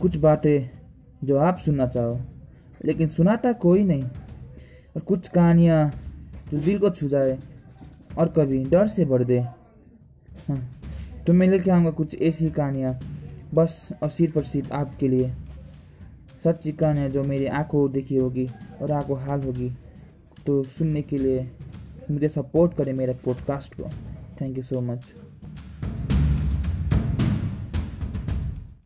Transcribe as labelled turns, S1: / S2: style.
S1: कुछ बातें जो आप सुनना चाहो, लेकिन सुनाता कोई नहीं। और कुछ कहानियाँ जो दिल को छू जाए और कभी डर से भर दे। हाँ तो मैं लेके आऊँगा कुछ ऐसी कहानियाँ, बस और सिर्फ़ और सिर्फ़ आपके लिए। सच्ची कहानियाँ जो मेरी आँखों देखी होगी और आँखों हाल होगी। तो सुनने के लिए मुझे सपोर्ट करें मेरे पॉडकास्ट को। Thank you so much